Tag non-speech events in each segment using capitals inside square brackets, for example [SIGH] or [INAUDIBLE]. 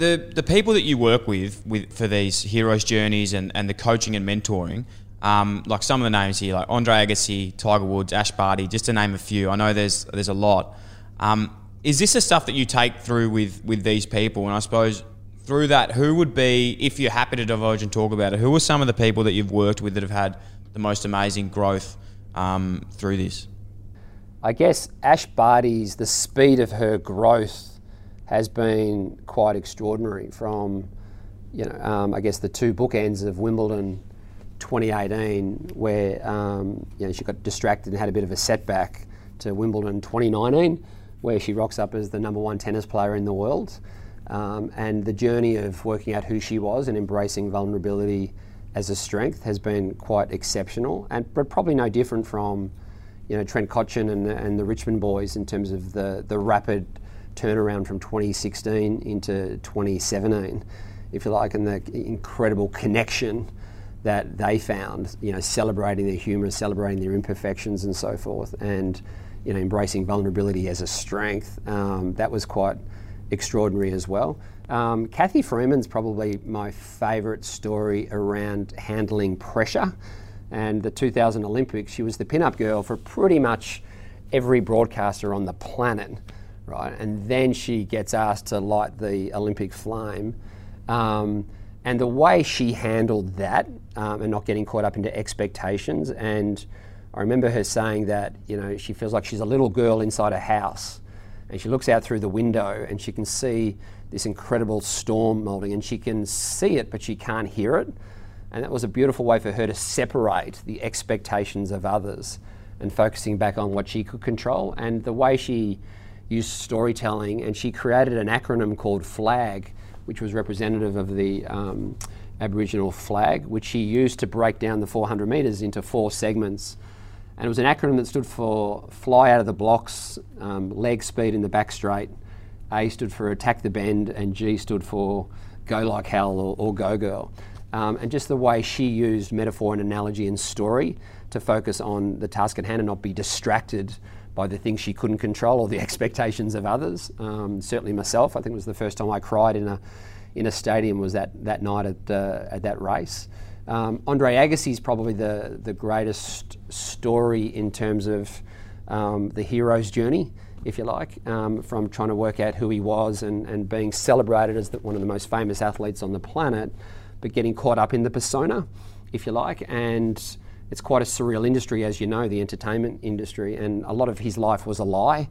the the people that you work with with for these heroes journeys and, and the coaching and mentoring, um, like some of the names here, like Andre Agassi, Tiger Woods, Ash Barty, just to name a few. I know there's there's a lot. Um, is this the stuff that you take through with with these people? And I suppose through that, who would be, if you're happy to divulge and talk about it, who are some of the people that you've worked with that have had the most amazing growth um, through this? I guess Ash Barty's the speed of her growth has been quite extraordinary. From you know, um, I guess the two bookends of Wimbledon 2018, where um, you know she got distracted and had a bit of a setback, to Wimbledon 2019, where she rocks up as the number one tennis player in the world. Um, and the journey of working out who she was and embracing vulnerability as a strength has been quite exceptional, and but probably no different from, you know, Trent Cotchin and the, and the Richmond boys in terms of the the rapid turnaround from 2016 into 2017, if you like, and the incredible connection that they found, you know, celebrating their humour, celebrating their imperfections, and so forth, and you know, embracing vulnerability as a strength. Um, that was quite extraordinary as well. Um, Cathy Freeman's probably my favourite story around handling pressure. And the 2000 Olympics, she was the pin-up girl for pretty much every broadcaster on the planet, right? And then she gets asked to light the Olympic flame. Um, and the way she handled that um, and not getting caught up into expectations. And I remember her saying that, you know, she feels like she's a little girl inside a house and she looks out through the window and she can see this incredible storm molding and she can see it but she can't hear it and that was a beautiful way for her to separate the expectations of others and focusing back on what she could control and the way she used storytelling and she created an acronym called flag which was representative of the um, aboriginal flag which she used to break down the 400 metres into four segments and it was an acronym that stood for fly out of the blocks, um, leg speed in the back straight. A stood for attack the bend, and G stood for go like hell or, or go girl. Um, and just the way she used metaphor and analogy and story to focus on the task at hand and not be distracted by the things she couldn't control or the [LAUGHS] expectations of others. Um, certainly myself, I think it was the first time I cried in a in a stadium was that that night at uh, at that race. Um, Andre Agassi is probably the, the greatest story in terms of um, the hero's journey, if you like, um, from trying to work out who he was and, and being celebrated as the, one of the most famous athletes on the planet, but getting caught up in the persona, if you like. And it's quite a surreal industry, as you know, the entertainment industry. And a lot of his life was a lie,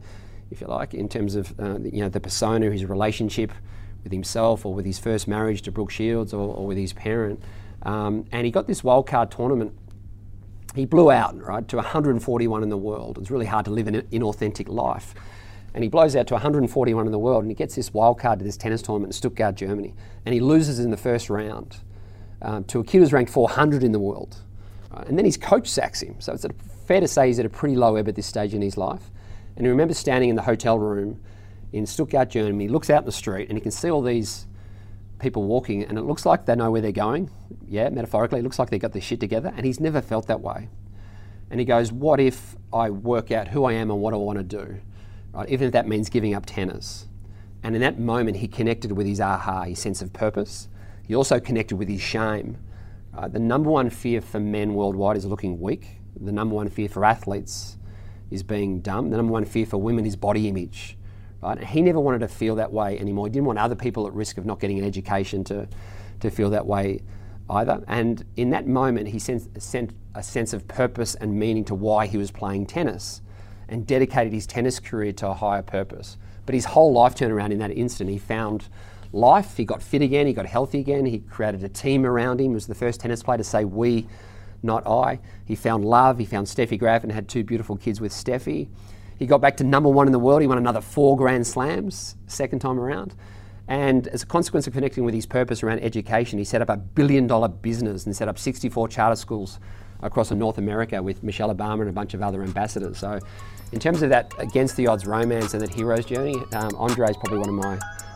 if you like, in terms of uh, you know the persona, his relationship with himself, or with his first marriage to Brooke Shields, or, or with his parent. Um, and he got this wildcard tournament. He blew out, right, to 141 in the world. It's really hard to live an inauthentic life. And he blows out to 141 in the world and he gets this wildcard to this tennis tournament in Stuttgart, Germany. And he loses in the first round um, to a kid who's ranked 400 in the world. And then his coach sacks him. So it's fair to say he's at a pretty low ebb at this stage in his life. And he remembers standing in the hotel room in Stuttgart, Germany. He looks out in the street and he can see all these people walking and it looks like they know where they're going. Yeah, metaphorically, it looks like they got their shit together. And he's never felt that way. And he goes, What if I work out who I am and what I want to do? Right? Even if that means giving up tennis. And in that moment, he connected with his aha, his sense of purpose. He also connected with his shame. Right? The number one fear for men worldwide is looking weak. The number one fear for athletes is being dumb. The number one fear for women is body image. Right? He never wanted to feel that way anymore. He didn't want other people at risk of not getting an education to, to feel that way either. And in that moment, he sent, sent a sense of purpose and meaning to why he was playing tennis and dedicated his tennis career to a higher purpose. But his whole life turned around in that instant. He found life, he got fit again, he got healthy again, he created a team around him, he was the first tennis player to say we, not I. He found love, he found Steffi Graf and had two beautiful kids with Steffi. He got back to number one in the world. He won another four Grand Slams, second time around. And as a consequence of connecting with his purpose around education, he set up a billion dollar business and set up 64 charter schools across North America with Michelle Obama and a bunch of other ambassadors. So, in terms of that against the odds romance and that hero's journey, um, Andre is probably one of my,